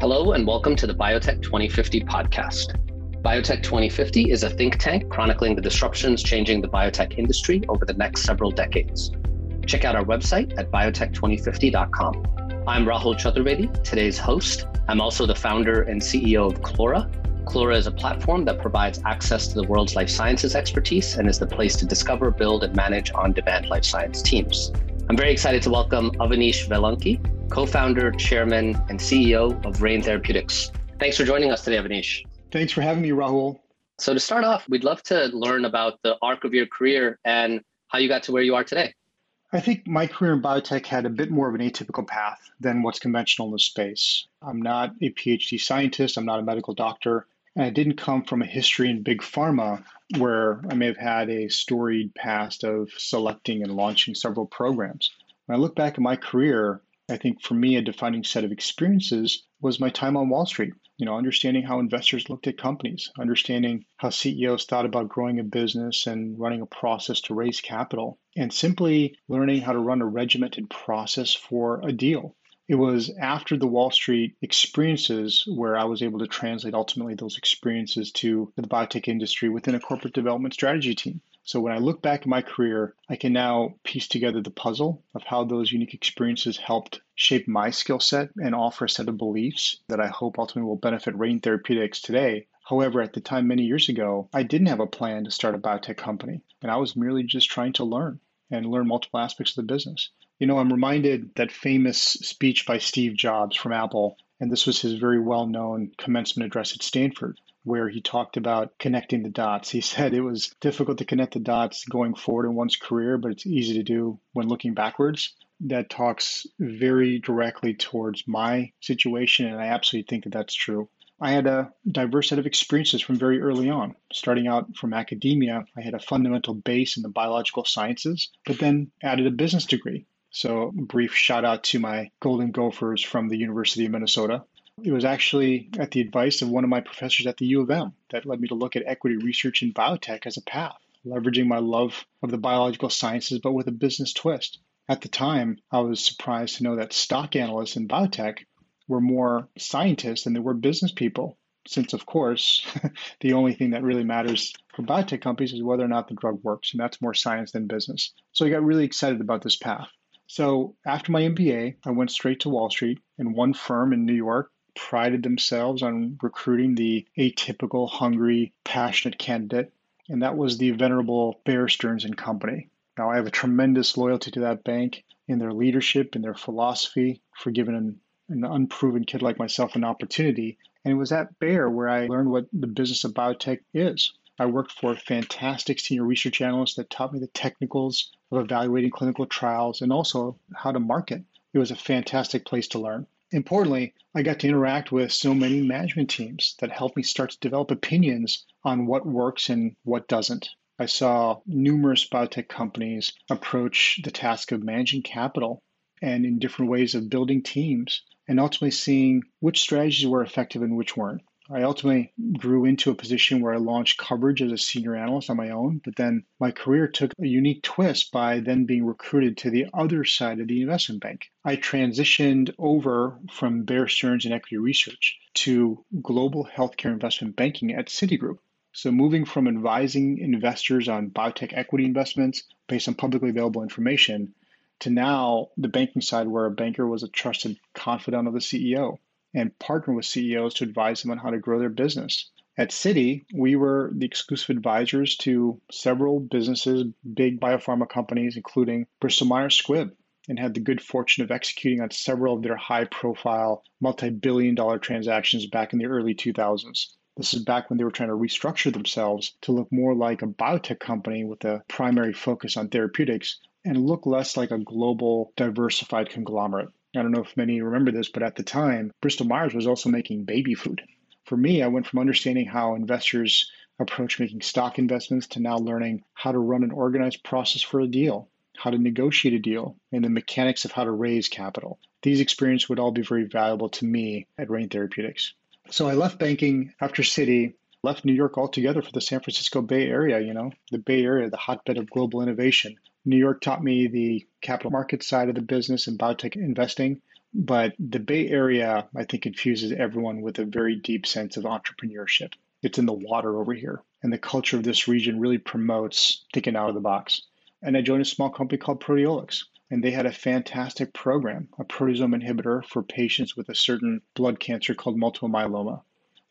Hello, and welcome to the Biotech 2050 podcast. Biotech 2050 is a think tank chronicling the disruptions changing the biotech industry over the next several decades. Check out our website at biotech2050.com. I'm Rahul Chaturvedi, today's host. I'm also the founder and CEO of Clora. Clora is a platform that provides access to the world's life sciences expertise and is the place to discover, build, and manage on demand life science teams. I'm very excited to welcome Avanish Vellanki, co founder, chairman, and CEO of Rain Therapeutics. Thanks for joining us today, Avanish. Thanks for having me, Rahul. So, to start off, we'd love to learn about the arc of your career and how you got to where you are today. I think my career in biotech had a bit more of an atypical path than what's conventional in the space. I'm not a PhD scientist, I'm not a medical doctor, and I didn't come from a history in big pharma where I may have had a storied past of selecting and launching several programs. When I look back at my career, I think for me, a defining set of experiences was my time on Wall Street. You know, understanding how investors looked at companies, understanding how CEOs thought about growing a business and running a process to raise capital, and simply learning how to run a regimented process for a deal. It was after the Wall Street experiences where I was able to translate ultimately those experiences to the biotech industry within a corporate development strategy team. So when I look back at my career, I can now piece together the puzzle of how those unique experiences helped shape my skill set and offer a set of beliefs that I hope ultimately will benefit Rain Therapeutics today. However, at the time many years ago, I didn't have a plan to start a biotech company, and I was merely just trying to learn and learn multiple aspects of the business. You know, I'm reminded that famous speech by Steve Jobs from Apple, and this was his very well known commencement address at Stanford, where he talked about connecting the dots. He said it was difficult to connect the dots going forward in one's career, but it's easy to do when looking backwards. That talks very directly towards my situation, and I absolutely think that that's true. I had a diverse set of experiences from very early on. Starting out from academia, I had a fundamental base in the biological sciences, but then added a business degree. So, brief shout out to my Golden Gophers from the University of Minnesota. It was actually at the advice of one of my professors at the U of M that led me to look at equity research in biotech as a path, leveraging my love of the biological sciences, but with a business twist. At the time, I was surprised to know that stock analysts in biotech were more scientists than they were business people, since, of course, the only thing that really matters for biotech companies is whether or not the drug works, and that's more science than business. So I got really excited about this path. So after my MBA, I went straight to Wall Street, in one firm in New York prided themselves on recruiting the atypical, hungry, passionate candidate, and that was the venerable Bear Stearns and Company. Now, I have a tremendous loyalty to that bank in their leadership and their philosophy for giving an, an unproven kid like myself an opportunity. And it was at Bear where I learned what the business of biotech is. I worked for a fantastic senior research analyst that taught me the technicals of evaluating clinical trials and also how to market. It was a fantastic place to learn. Importantly, I got to interact with so many management teams that helped me start to develop opinions on what works and what doesn't. I saw numerous biotech companies approach the task of managing capital and in different ways of building teams and ultimately seeing which strategies were effective and which weren't. I ultimately grew into a position where I launched coverage as a senior analyst on my own, but then my career took a unique twist by then being recruited to the other side of the investment bank. I transitioned over from Bear Stearns and equity research to global healthcare investment banking at Citigroup. So, moving from advising investors on biotech equity investments based on publicly available information to now the banking side, where a banker was a trusted confidant of the CEO and partner with CEOs to advise them on how to grow their business. At Citi, we were the exclusive advisors to several businesses, big biopharma companies, including Bristol Myers Squibb, and had the good fortune of executing on several of their high profile, multi billion dollar transactions back in the early 2000s. This is back when they were trying to restructure themselves to look more like a biotech company with a primary focus on therapeutics and look less like a global diversified conglomerate. I don't know if many remember this, but at the time, Bristol Myers was also making baby food. For me, I went from understanding how investors approach making stock investments to now learning how to run an organized process for a deal, how to negotiate a deal, and the mechanics of how to raise capital. These experiences would all be very valuable to me at Rain Therapeutics. So I left banking after Citi, left New York altogether for the San Francisco Bay Area, you know, the Bay Area, the hotbed of global innovation New York taught me the capital market side of the business and biotech investing. But the Bay Area, I think, infuses everyone with a very deep sense of entrepreneurship. It's in the water over here. And the culture of this region really promotes thinking out of the box. And I joined a small company called Proteolix. And they had a fantastic program, a proteasome inhibitor for patients with a certain blood cancer called multiple myeloma.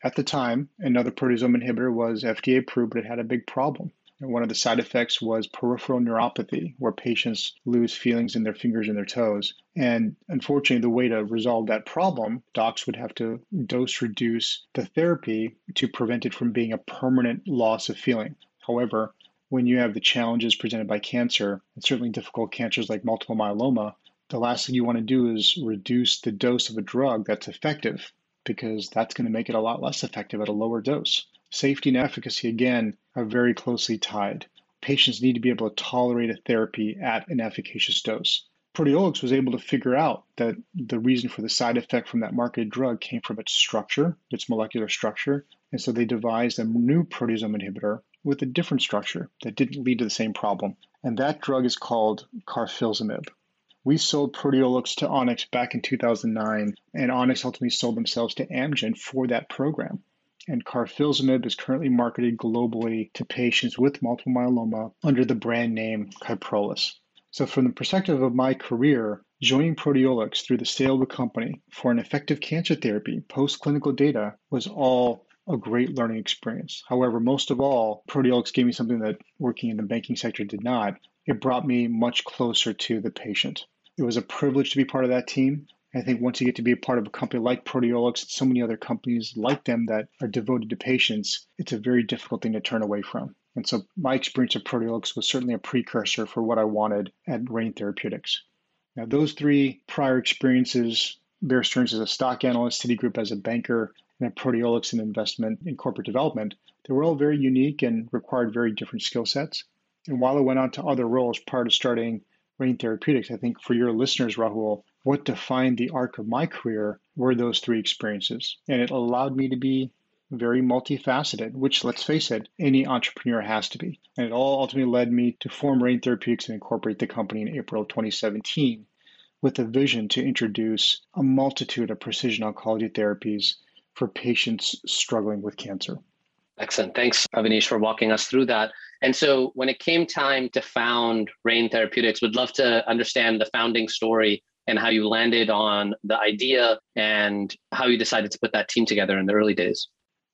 At the time, another proteasome inhibitor was FDA approved, but it had a big problem. And one of the side effects was peripheral neuropathy, where patients lose feelings in their fingers and their toes. And unfortunately, the way to resolve that problem, docs would have to dose reduce the therapy to prevent it from being a permanent loss of feeling. However, when you have the challenges presented by cancer, and certainly difficult cancers like multiple myeloma, the last thing you want to do is reduce the dose of a drug that's effective because that's going to make it a lot less effective at a lower dose. Safety and efficacy, again, are very closely tied. Patients need to be able to tolerate a therapy at an efficacious dose. Proteolix was able to figure out that the reason for the side effect from that marketed drug came from its structure, its molecular structure. And so they devised a new proteasome inhibitor with a different structure that didn't lead to the same problem. And that drug is called carfilzomib. We sold Proteolix to Onyx back in 2009, and Onyx ultimately sold themselves to Amgen for that program and carfilzomib is currently marketed globally to patients with multiple myeloma under the brand name Kyprolis. So, from the perspective of my career, joining Proteolix through the sale of the company for an effective cancer therapy post clinical data was all a great learning experience. However, most of all, Proteolix gave me something that working in the banking sector did not. It brought me much closer to the patient. It was a privilege to be part of that team. I think once you get to be a part of a company like Proteolix and so many other companies like them that are devoted to patients, it's a very difficult thing to turn away from. And so my experience at Proteolix was certainly a precursor for what I wanted at Rain Therapeutics. Now, those three prior experiences, Bear Stearns as a stock analyst, Citigroup as a banker, and at Proteolix in investment in corporate development, they were all very unique and required very different skill sets. And while I went on to other roles prior to starting Rain Therapeutics, I think for your listeners, Rahul, what defined the arc of my career were those three experiences. And it allowed me to be very multifaceted, which, let's face it, any entrepreneur has to be. And it all ultimately led me to form Rain Therapeutics and incorporate the company in April of 2017 with a vision to introduce a multitude of precision oncology therapies for patients struggling with cancer. Excellent. Thanks, Avanish, for walking us through that. And so when it came time to found Rain Therapeutics, we'd love to understand the founding story and how you landed on the idea and how you decided to put that team together in the early days.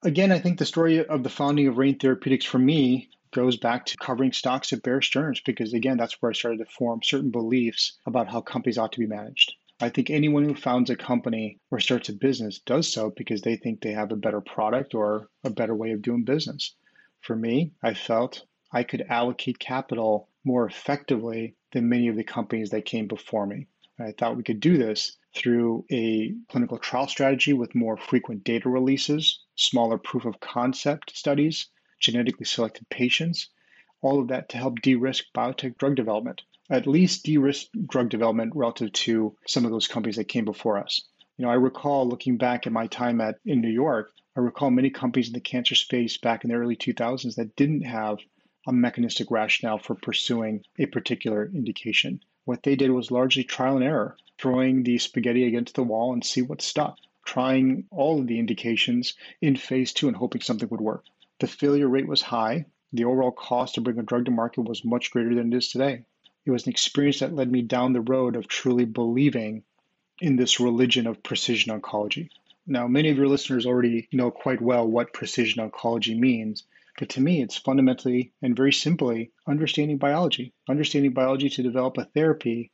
Again, I think the story of the founding of Rain Therapeutics for me goes back to covering stocks at Bear Stearns because, again, that's where I started to form certain beliefs about how companies ought to be managed. I think anyone who founds a company or starts a business does so because they think they have a better product or a better way of doing business. For me, I felt I could allocate capital more effectively than many of the companies that came before me. I thought we could do this through a clinical trial strategy with more frequent data releases, smaller proof of concept studies, genetically selected patients, all of that to help de risk biotech drug development, at least de risk drug development relative to some of those companies that came before us. You know, I recall looking back at my time at in New York, I recall many companies in the cancer space back in the early 2000s that didn't have a mechanistic rationale for pursuing a particular indication. What they did was largely trial and error, throwing the spaghetti against the wall and see what stuck, trying all of the indications in phase two and hoping something would work. The failure rate was high. The overall cost to bring a drug to market was much greater than it is today. It was an experience that led me down the road of truly believing in this religion of precision oncology. Now, many of your listeners already know quite well what precision oncology means, but to me, it's fundamentally and very simply understanding biology, understanding biology to develop a therapy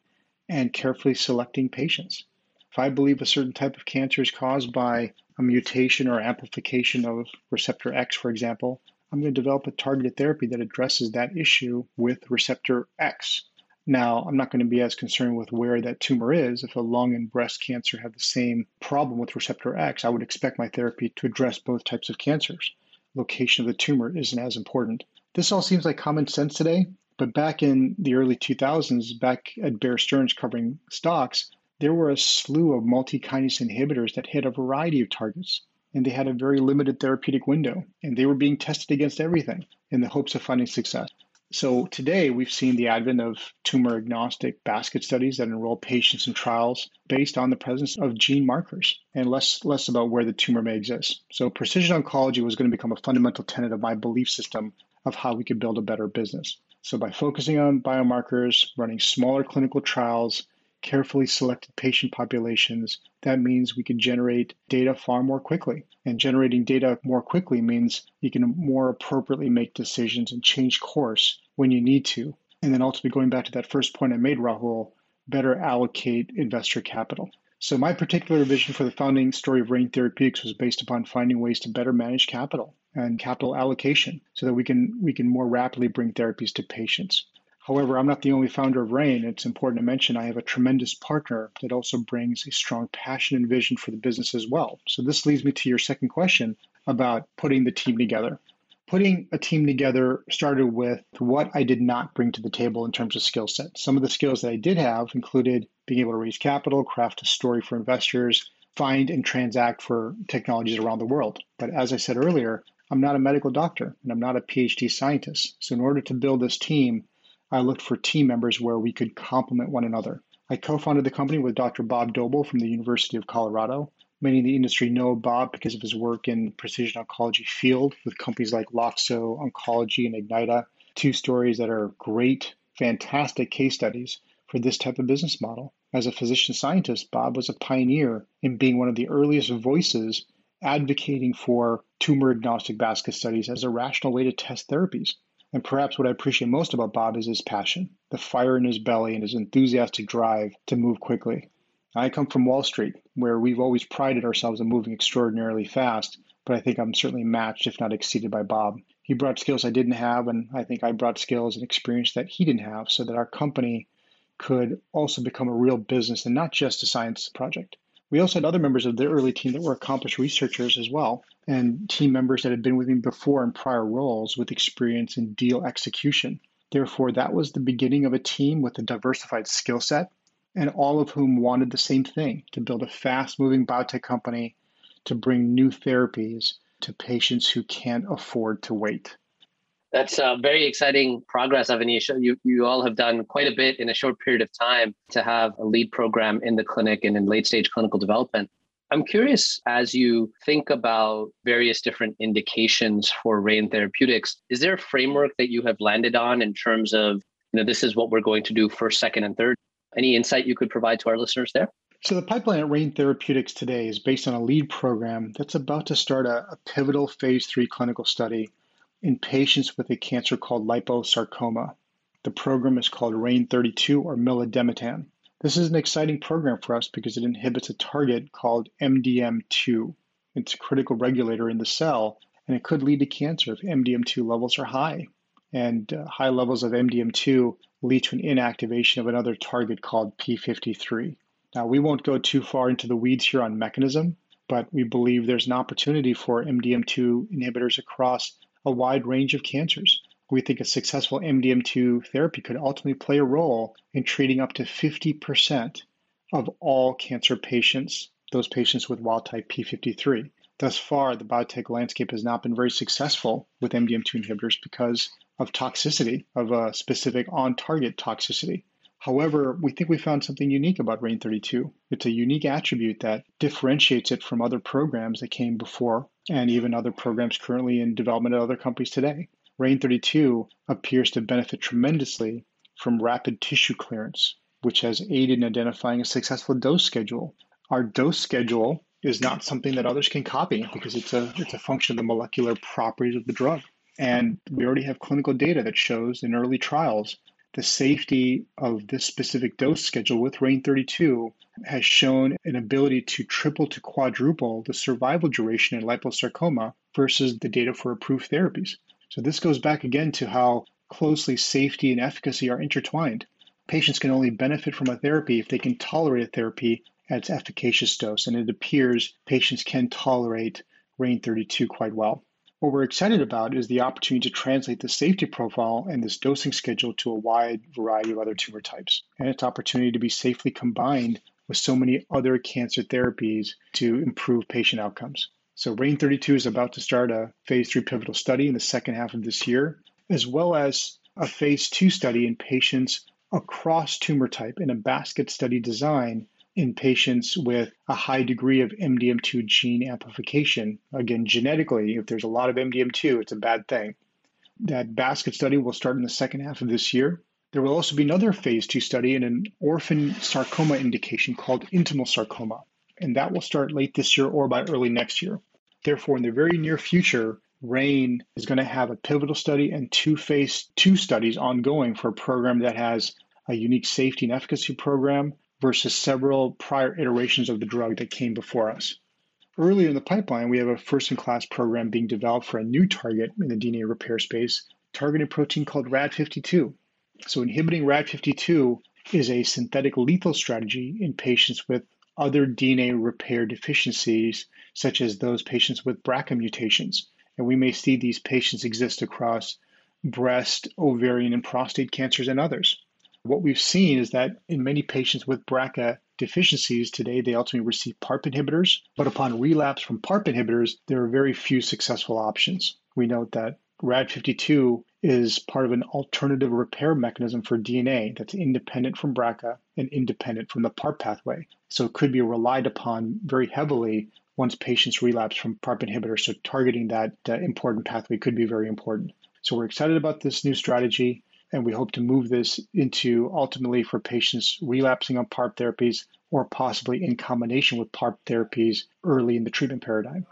and carefully selecting patients. If I believe a certain type of cancer is caused by a mutation or amplification of receptor X, for example, I'm going to develop a targeted therapy that addresses that issue with receptor X. Now, I'm not going to be as concerned with where that tumor is. If a lung and breast cancer have the same problem with receptor X, I would expect my therapy to address both types of cancers location of the tumor isn't as important. This all seems like common sense today, but back in the early 2000s, back at Bear Stearns covering stocks, there were a slew of multi-kinase inhibitors that hit a variety of targets, and they had a very limited therapeutic window, and they were being tested against everything in the hopes of finding success. So today we've seen the advent of tumor agnostic basket studies that enroll patients in trials based on the presence of gene markers and less less about where the tumor may exist. So precision oncology was going to become a fundamental tenet of my belief system of how we could build a better business. So by focusing on biomarkers, running smaller clinical trials, carefully selected patient populations, that means we can generate data far more quickly. And generating data more quickly means you can more appropriately make decisions and change course when you need to. And then ultimately going back to that first point I made, Rahul, better allocate investor capital. So my particular vision for the founding story of Rain Therapeutics was based upon finding ways to better manage capital and capital allocation so that we can we can more rapidly bring therapies to patients. However, I'm not the only founder of RAIN. It's important to mention I have a tremendous partner that also brings a strong passion and vision for the business as well. So this leads me to your second question about putting the team together. Putting a team together started with what I did not bring to the table in terms of skill set. Some of the skills that I did have included being able to raise capital, craft a story for investors, find and transact for technologies around the world. But as I said earlier, I'm not a medical doctor and I'm not a PhD scientist. So in order to build this team, I looked for team members where we could complement one another. I co founded the company with Dr. Bob Doebele from the University of Colorado. Many in the industry know Bob because of his work in the precision oncology field with companies like Loxo Oncology and Ignyta, two stories that are great, fantastic case studies for this type of business model. As a physician scientist, Bob was a pioneer in being one of the earliest voices advocating for tumor agnostic basket studies as a rational way to test therapies. And perhaps what I appreciate most about Bob is his passion, the fire in his belly, and his enthusiastic drive to move quickly. I come from Wall Street, where we've always prided ourselves on moving extraordinarily fast, but I think I'm certainly matched, if not exceeded, by Bob. He brought skills I didn't have, and I think I brought skills and experience that he didn't have, so that our company could also become a real business and not just a science project. We also had other members of the early team that were accomplished researchers as well, and team members that had been with me before in prior roles with experience in deal execution. Therefore, that was the beginning of a team with a diversified skill set, and all of whom wanted the same thing to build a fast moving biotech company to bring new therapies to patients who can't afford to wait. That's a very exciting progress, Avanish. You, you all have done quite a bit in a short period of time to have a lead program in the clinic and in late stage clinical development. I'm curious as you think about various different indications for RAIN Therapeutics, is there a framework that you have landed on in terms of, you know, this is what we're going to do first, second, and third? Any insight you could provide to our listeners there? So, the pipeline at Rain Therapeutics today is based on a lead program that's about to start a, a pivotal phase three clinical study in patients with a cancer called liposarcoma. The program is called RAIN32 or milademetan. This is an exciting program for us because it inhibits a target called MDM2. It's a critical regulator in the cell, and it could lead to cancer if MDM2 levels are high. And uh, high levels of MDM2 lead to an inactivation of another target called P53. Now, we won't go too far into the weeds here on mechanism, but we believe there's an opportunity for MDM2 inhibitors across a wide range of cancers. We think a successful MDM2 therapy could ultimately play a role in treating up to 50% of all cancer patients, those patients with wild type P53. Thus far, the biotech landscape has not been very successful with MDM2 inhibitors because of toxicity, of a specific on target toxicity. However, we think we found something unique about RAIN32. It's a unique attribute that differentiates it from other programs that came before and even other programs currently in development at other companies today. RAIN32 appears to benefit tremendously from rapid tissue clearance, which has aided in identifying a successful dose schedule. Our dose schedule is not something that others can copy because it's a it's a function of the molecular properties of the drug. And we already have clinical data that shows in early trials the safety of this specific dose schedule with RAIN32 has shown an ability to triple to quadruple the survival duration in liposarcoma versus the data for approved therapies. So, this goes back again to how closely safety and efficacy are intertwined. Patients can only benefit from a therapy if they can tolerate a therapy at its efficacious dose, and it appears patients can tolerate RAIN32 quite well. What we're excited about is the opportunity to translate the safety profile and this dosing schedule to a wide variety of other tumor types, and its opportunity to be safely combined with so many other cancer therapies to improve patient outcomes. So, RAIN32 is about to start a phase three pivotal study in the second half of this year, as well as a phase two study in patients across tumor type in a basket study design in patients with a high degree of MDM2 gene amplification. Again, genetically, if there's a lot of MDM2, it's a bad thing. That basket study will start in the second half of this year. There will also be another phase two study in an orphan sarcoma indication called intimal sarcoma, and that will start late this year or by early next year. Therefore, in the very near future, RAIN is going to have a pivotal study and two phase two studies ongoing for a program that has a unique safety and efficacy program versus several prior iterations of the drug that came before us. Earlier in the pipeline, we have a first in class program being developed for a new target in the DNA repair space, targeting a protein called RAD52. So, inhibiting RAD52 is a synthetic lethal strategy in patients with other DNA repair deficiencies, such as those patients with BRCA mutations. And we may see these patients exist across breast, ovarian, and prostate cancers and others. What we've seen is that in many patients with BRCA deficiencies today, they ultimately receive PARP inhibitors, but upon relapse from PARP inhibitors, there are very few successful options. We note that RAD52 is part of an alternative repair mechanism for DNA that's independent from BRCA and independent from the PARP pathway. So it could be relied upon very heavily once patients relapse from PARP inhibitors. So targeting that uh, important pathway could be very important. So we're excited about this new strategy, and we hope to move this into ultimately for patients relapsing on PARP therapies or possibly in combination with PARP therapies early in the treatment paradigm.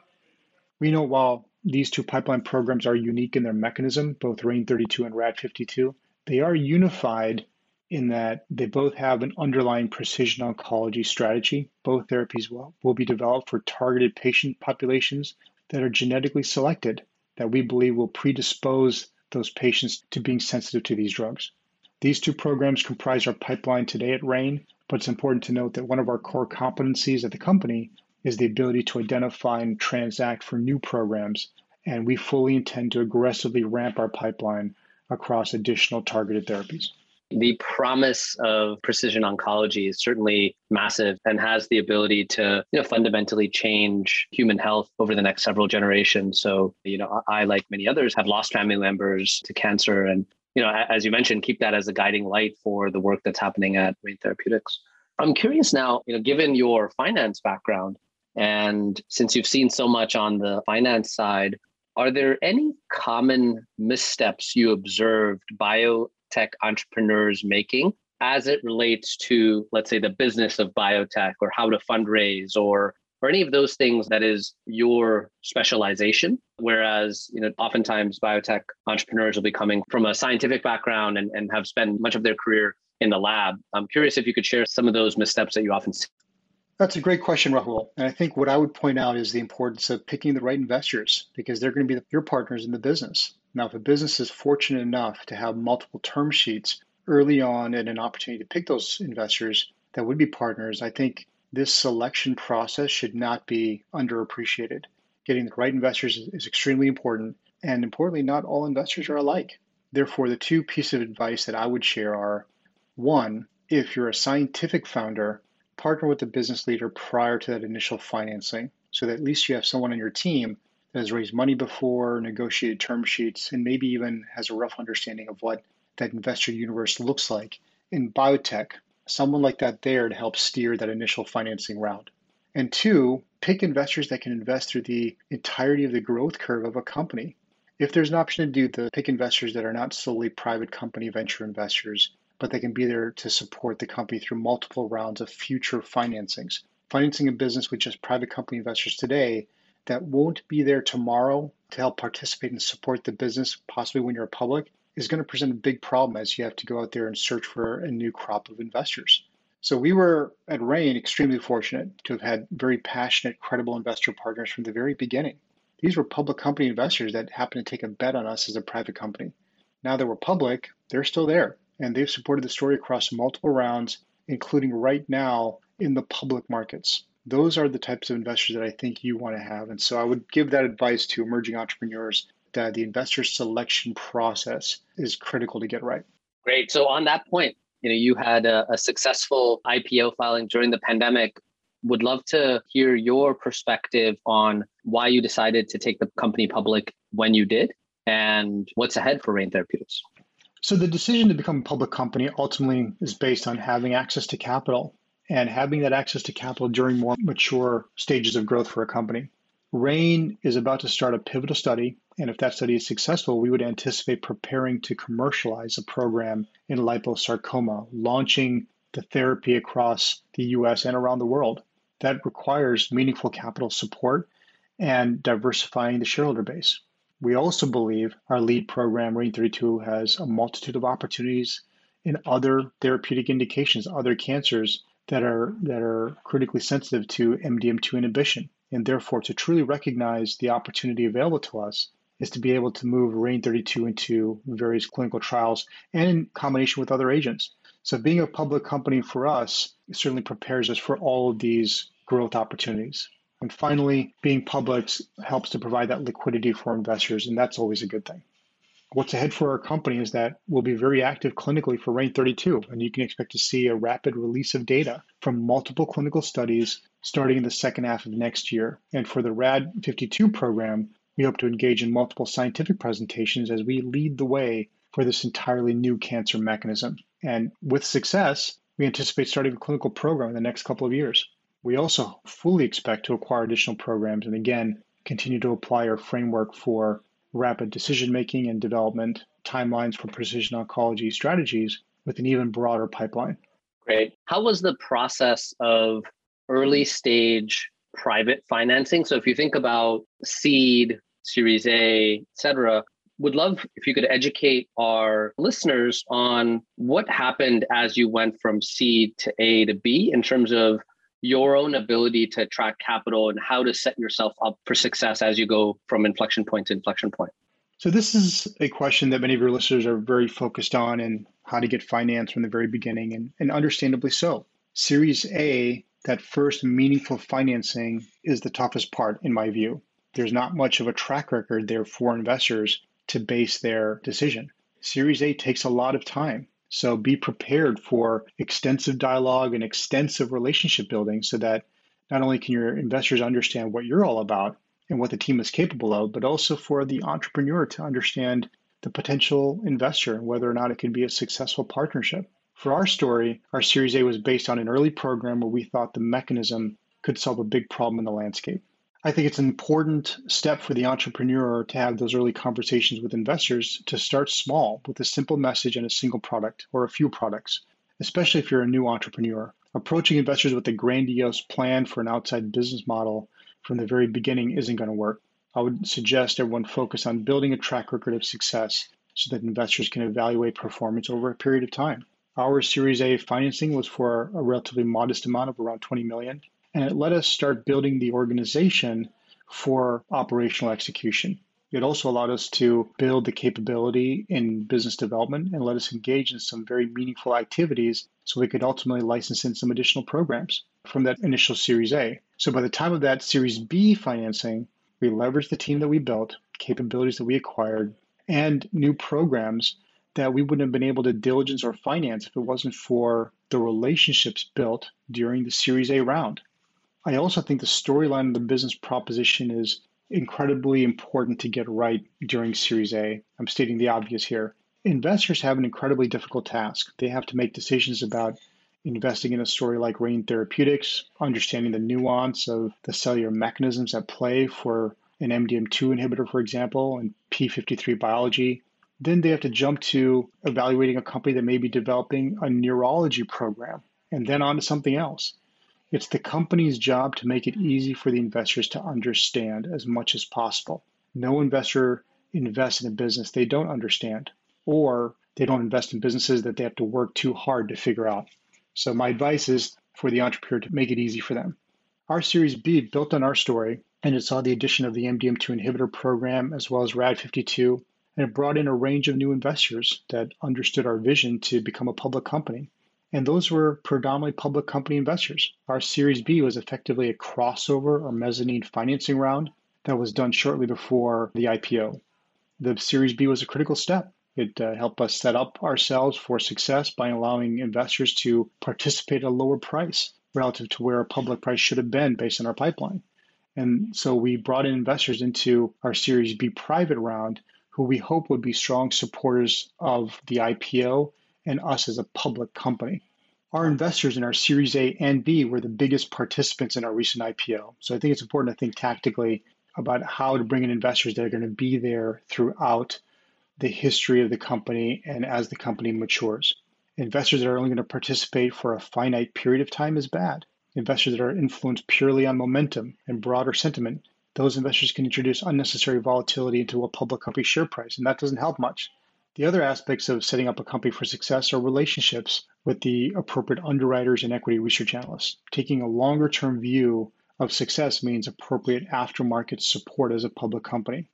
We know while these two pipeline programs are unique in their mechanism, both RAIN32 and RAD52, they are unified in that they both have an underlying precision oncology strategy. Both therapies will, will be developed for targeted patient populations that are genetically selected that we believe will predispose those patients to being sensitive to these drugs. These two programs comprise our pipeline today at RAIN, but it's important to note that one of our core competencies at the company is the ability to identify and transact for new programs, and we fully intend to aggressively ramp our pipeline across additional targeted therapies. The promise of precision oncology is certainly massive and has the ability to you know, fundamentally change human health over the next several generations. So, you know, I, like many others, have lost family members to cancer. And, you know, as you mentioned, keep that as a guiding light for the work that's happening at Rain Therapeutics. I'm curious now, you know, given your finance background, and since you've seen so much on the finance side, are there any common missteps you observed bio tech entrepreneurs making as it relates to, let's say, the business of biotech or how to fundraise or or any of those things that is your specialization. Whereas, you know, oftentimes biotech entrepreneurs will be coming from a scientific background and, and have spent much of their career in the lab. I'm curious if you could share some of those missteps that you often see. That's a great question, Rahul. And I think what I would point out is the importance of picking the right investors because they're going to be your partners in the business. Now, if a business is fortunate enough to have multiple term sheets early on and an opportunity to pick those investors that would be partners, I think this selection process should not be underappreciated. Getting the right investors is, extremely important. And importantly, not all investors are alike. Therefore, the two pieces of advice that I would share are one, if you're a scientific founder, partner with the business leader prior to that initial financing so that at least you have someone on your team has raised money before, negotiated term sheets, and maybe even has a rough understanding of what that investor universe looks like. In biotech, someone like that there to help steer that initial financing round. And two, pick investors that can invest through the entirety of the growth curve of a company. If there's an option to do the pick investors that are not solely private company venture investors, but they can be there to support the company through multiple rounds of future financings. Financing a business with just private company investors today that won't be there tomorrow to help participate and support the business, possibly when you're public, is going to present a big problem as you have to go out there and search for a new crop of investors. So we were at Rain extremely fortunate to have had very passionate, credible investor partners from the very beginning. These were public company investors that happened to take a bet on us as a private company. Now that we're public, they're still there, and they've supported the story across multiple rounds, including right now in the public markets those are the types of investors that I think you want to have. And so I would give that advice to emerging entrepreneurs that the investor selection process is critical to get right. Great. So on that point, you know, you had a, a successful IPO filing during the pandemic. Would love to hear your perspective on why you decided to take the company public when you did and what's ahead for Rain Therapeutics. So the decision to become a public company ultimately is based on having access to capital and having that access to capital during more mature stages of growth for a company. RAIN is about to start a pivotal study, and if that study is successful, we would anticipate preparing to commercialize a program in liposarcoma, launching the therapy across the US and around the world. That requires meaningful capital support and diversifying the shareholder base. We also believe our lead program, RAIN 32, has a multitude of opportunities in other therapeutic indications, other cancers that are that are critically sensitive to MDM2 inhibition. And therefore, to truly recognize the opportunity available to us is to be able to move RAIN 32 into various clinical trials and in combination with other agents. So being a public company for us certainly prepares us for all of these growth opportunities. And finally, being public helps to provide that liquidity for investors, and that's always a good thing. What's ahead for our company is that we'll be very active clinically for RAIN 32, and you can expect to see a rapid release of data from multiple clinical studies starting in the second half of next year. And for the RAD 52 program, we hope to engage in multiple scientific presentations as we lead the way for this entirely new cancer mechanism. And with success, we anticipate starting a clinical program in the next couple of years. We also fully expect to acquire additional programs and again, continue to apply our framework for rapid decision making and development timelines for precision oncology strategies with an even broader pipeline. Great. How was the process of early stage private financing? So if you think about seed, series A, et cetera, would love if you could educate our listeners on what happened as you went from seed to A to B in terms of your own ability to attract capital and how to set yourself up for success as you go from inflection point to inflection point? So, this is a question that many of your listeners are very focused on and how to get finance from the very beginning, and, and understandably so. Series A, that first meaningful financing, is the toughest part, in my view. There's not much of a track record there for investors to base their decision. Series A takes a lot of time. So be prepared for extensive dialogue and extensive relationship building so that not only can your investors understand what you're all about and what the team is capable of, but also for the entrepreneur to understand the potential investor and whether or not it can be a successful partnership. For our story, our Series A was based on an early program where we thought the mechanism could solve a big problem in the landscape. I think it's an important step for the entrepreneur to have those early conversations with investors to start small with a simple message and a single product or a few products, especially if you're a new entrepreneur. Approaching investors with a grandiose plan for an outside business model from the very beginning isn't going to work. I would suggest everyone focus on building a track record of success so that investors can evaluate performance over a period of time. Our Series A financing was for a relatively modest amount of around 20 million and it let us start building the organization for operational execution. It also allowed us to build the capability in business development and let us engage in some very meaningful activities so we could ultimately license in some additional programs from that initial Series A. So by the time of that Series B financing, we leveraged the team that we built, capabilities that we acquired, and new programs that we wouldn't have been able to diligence or finance if it wasn't for the relationships built during the Series A round. I also think the storyline of the business proposition is incredibly important to get right during Series A. I'm stating the obvious here. Investors have an incredibly difficult task. They have to make decisions about investing in a story like Rain Therapeutics, understanding the nuance of the cellular mechanisms at play for an MDM2 inhibitor, for example, and P53 biology. Then they have to jump to evaluating a company that may be developing a neurology program and then on to something else. It's the company's job to make it easy for the investors to understand as much as possible. No investor invests in a business they don't understand, or they don't invest in businesses that they have to work too hard to figure out. So, my advice is for the entrepreneur to make it easy for them. Our Series B built on our story, and it saw the addition of the MDM2 inhibitor program as well as RAD52, and it brought in a range of new investors that understood our vision to become a public company and those were predominantly public company investors. Our Series B was effectively a crossover or mezzanine financing round that was done shortly before the IPO. The Series B was a critical step. It uh, helped us set up ourselves for success by allowing investors to participate at a lower price relative to where a public price should have been based on our pipeline. And so we brought in investors into our Series B private round who we hope would be strong supporters of the IPO and us as a public company. Our investors in our Series A and B were the biggest participants in our recent IPO. So I think it's important to think tactically about how to bring in investors that are going to be there throughout the history of the company and as the company matures. Investors that are only going to participate for a finite period of time is bad. Investors that are influenced purely on momentum and broader sentiment, those investors can introduce unnecessary volatility into a public company share price, and that doesn't help much. The other aspects of setting up a company for success are relationships with the appropriate underwriters and equity research analysts. Taking a longer term view of success means appropriate aftermarket support as a public company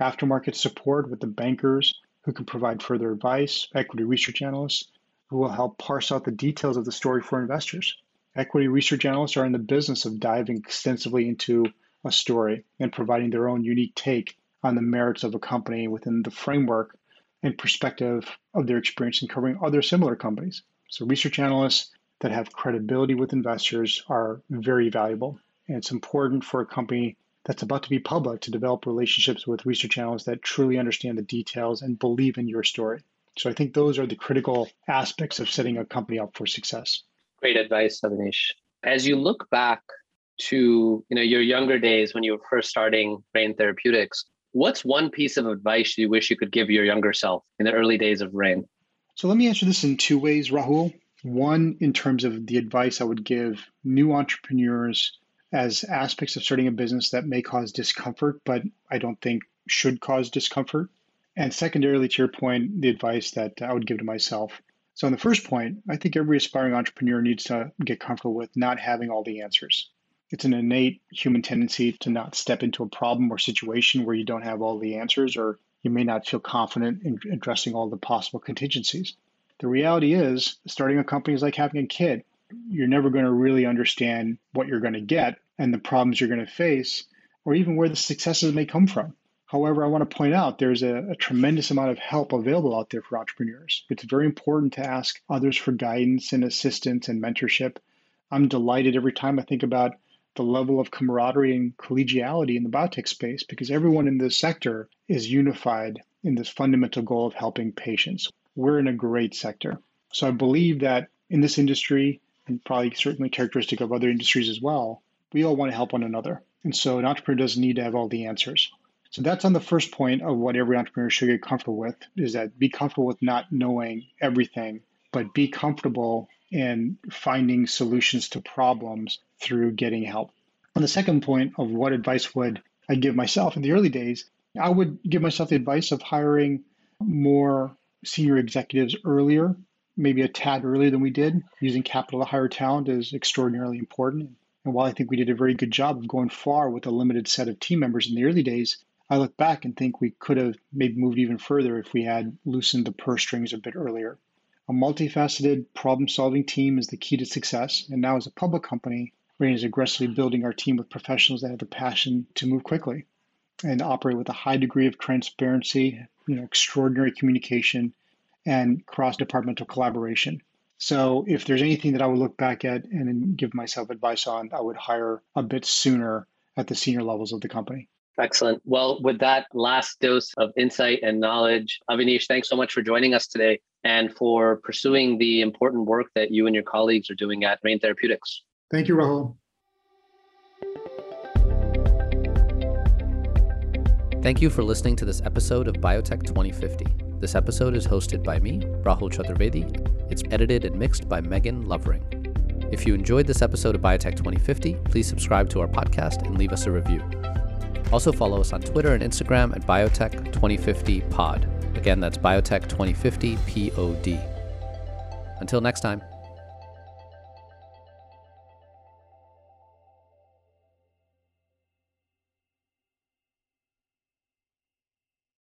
aftermarket support with the bankers who can provide further advice, equity research analysts who will help parse out the details of the story for investors. Equity research analysts are in the business of diving extensively into a story and providing their own unique take on the merits of a company within the framework and perspective of their experience in covering other similar companies. So, research analysts that have credibility with investors are very valuable. And it's important for a company that's about to be public to develop relationships with research analysts that truly understand the details and believe in your story. So I think those are the critical aspects of setting a company up for success. Great advice, Avinash. As you look back to you know your younger days when you were first starting Rain Therapeutics, what's one piece of advice you wish you could give your younger self in the early days of Rain? So let me answer this in two ways, Rahul. One, in terms of the advice I would give new entrepreneurs as aspects of starting a business that may cause discomfort, but I don't think should cause discomfort. And secondarily, to your point, the advice that I would give to myself. So, on the first point, I think every aspiring entrepreneur needs to get comfortable with not having all the answers. It's an innate human tendency to not step into a problem or situation where you don't have all the answers or you may not feel confident in addressing all the possible contingencies. The reality is, starting a company is like having a kid. You're never going to really understand what you're going to get and the problems you're going to face, or even where the successes may come from. However, I want to point out there's a, a, tremendous amount of help available out there for entrepreneurs. It's very important to ask others for guidance and assistance and mentorship. I'm delighted every time I think about the level of camaraderie and collegiality in the biotech space because everyone in this sector is unified in this fundamental goal of helping patients. We're in a great sector. So I believe that in this industry, and probably certainly characteristic of other industries as well, we all want to help one another. And so an entrepreneur doesn't need to have all the answers. So that's on the first point of what every entrepreneur should get comfortable with is that be comfortable with not knowing everything, but be comfortable in finding solutions to problems through getting help. On the second point of what advice would I give myself in the early days, I would give myself the advice of hiring more senior executives earlier, maybe a tad earlier than we did. Using capital to hire talent is extraordinarily important. And while I think we did a very good job of going far with a limited set of team members in the early days, I look back and think we could have maybe moved even further if we had loosened the purse strings a bit earlier. A multifaceted problem solving team is the key to success. And now, as a public company, Rain is aggressively building our team with professionals that have the passion to move quickly and operate with a high degree of transparency, you know, extraordinary communication, and cross departmental collaboration. So if there's anything that I would look back at and give myself advice on, I would hire a bit sooner at the senior levels of the company. Excellent. Well, with that last dose of insight and knowledge, Avinash, thanks so much for joining us today and for pursuing the important work that you and your colleagues are doing at Rain Therapeutics. Thank you, Rahul. Thank you for listening to this episode of Biotech 2050. This episode is hosted by me, Rahul Chaturvedi, it's edited and mixed by Megan Lovering. If you enjoyed this episode of Biotech 2050, please subscribe to our podcast and leave us a review. Also follow us on Twitter and Instagram at Biotech 2050 Pod. Again, that's Biotech 2050 POD. Until next time.